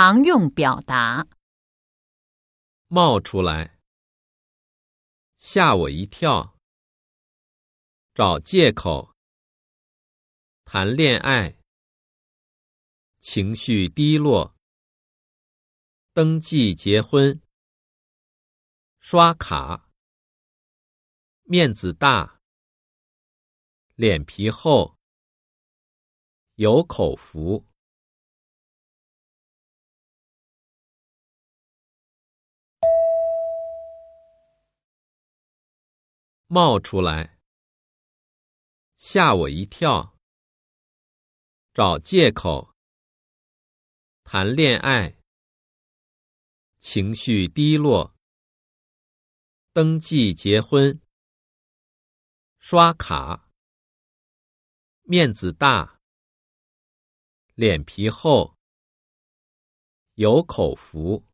常用表达：冒出来，吓我一跳，找借口，谈恋爱，情绪低落，登记结婚，刷卡，面子大，脸皮厚，有口福。冒出来，吓我一跳，找借口，谈恋爱，情绪低落，登记结婚，刷卡，面子大，脸皮厚，有口福。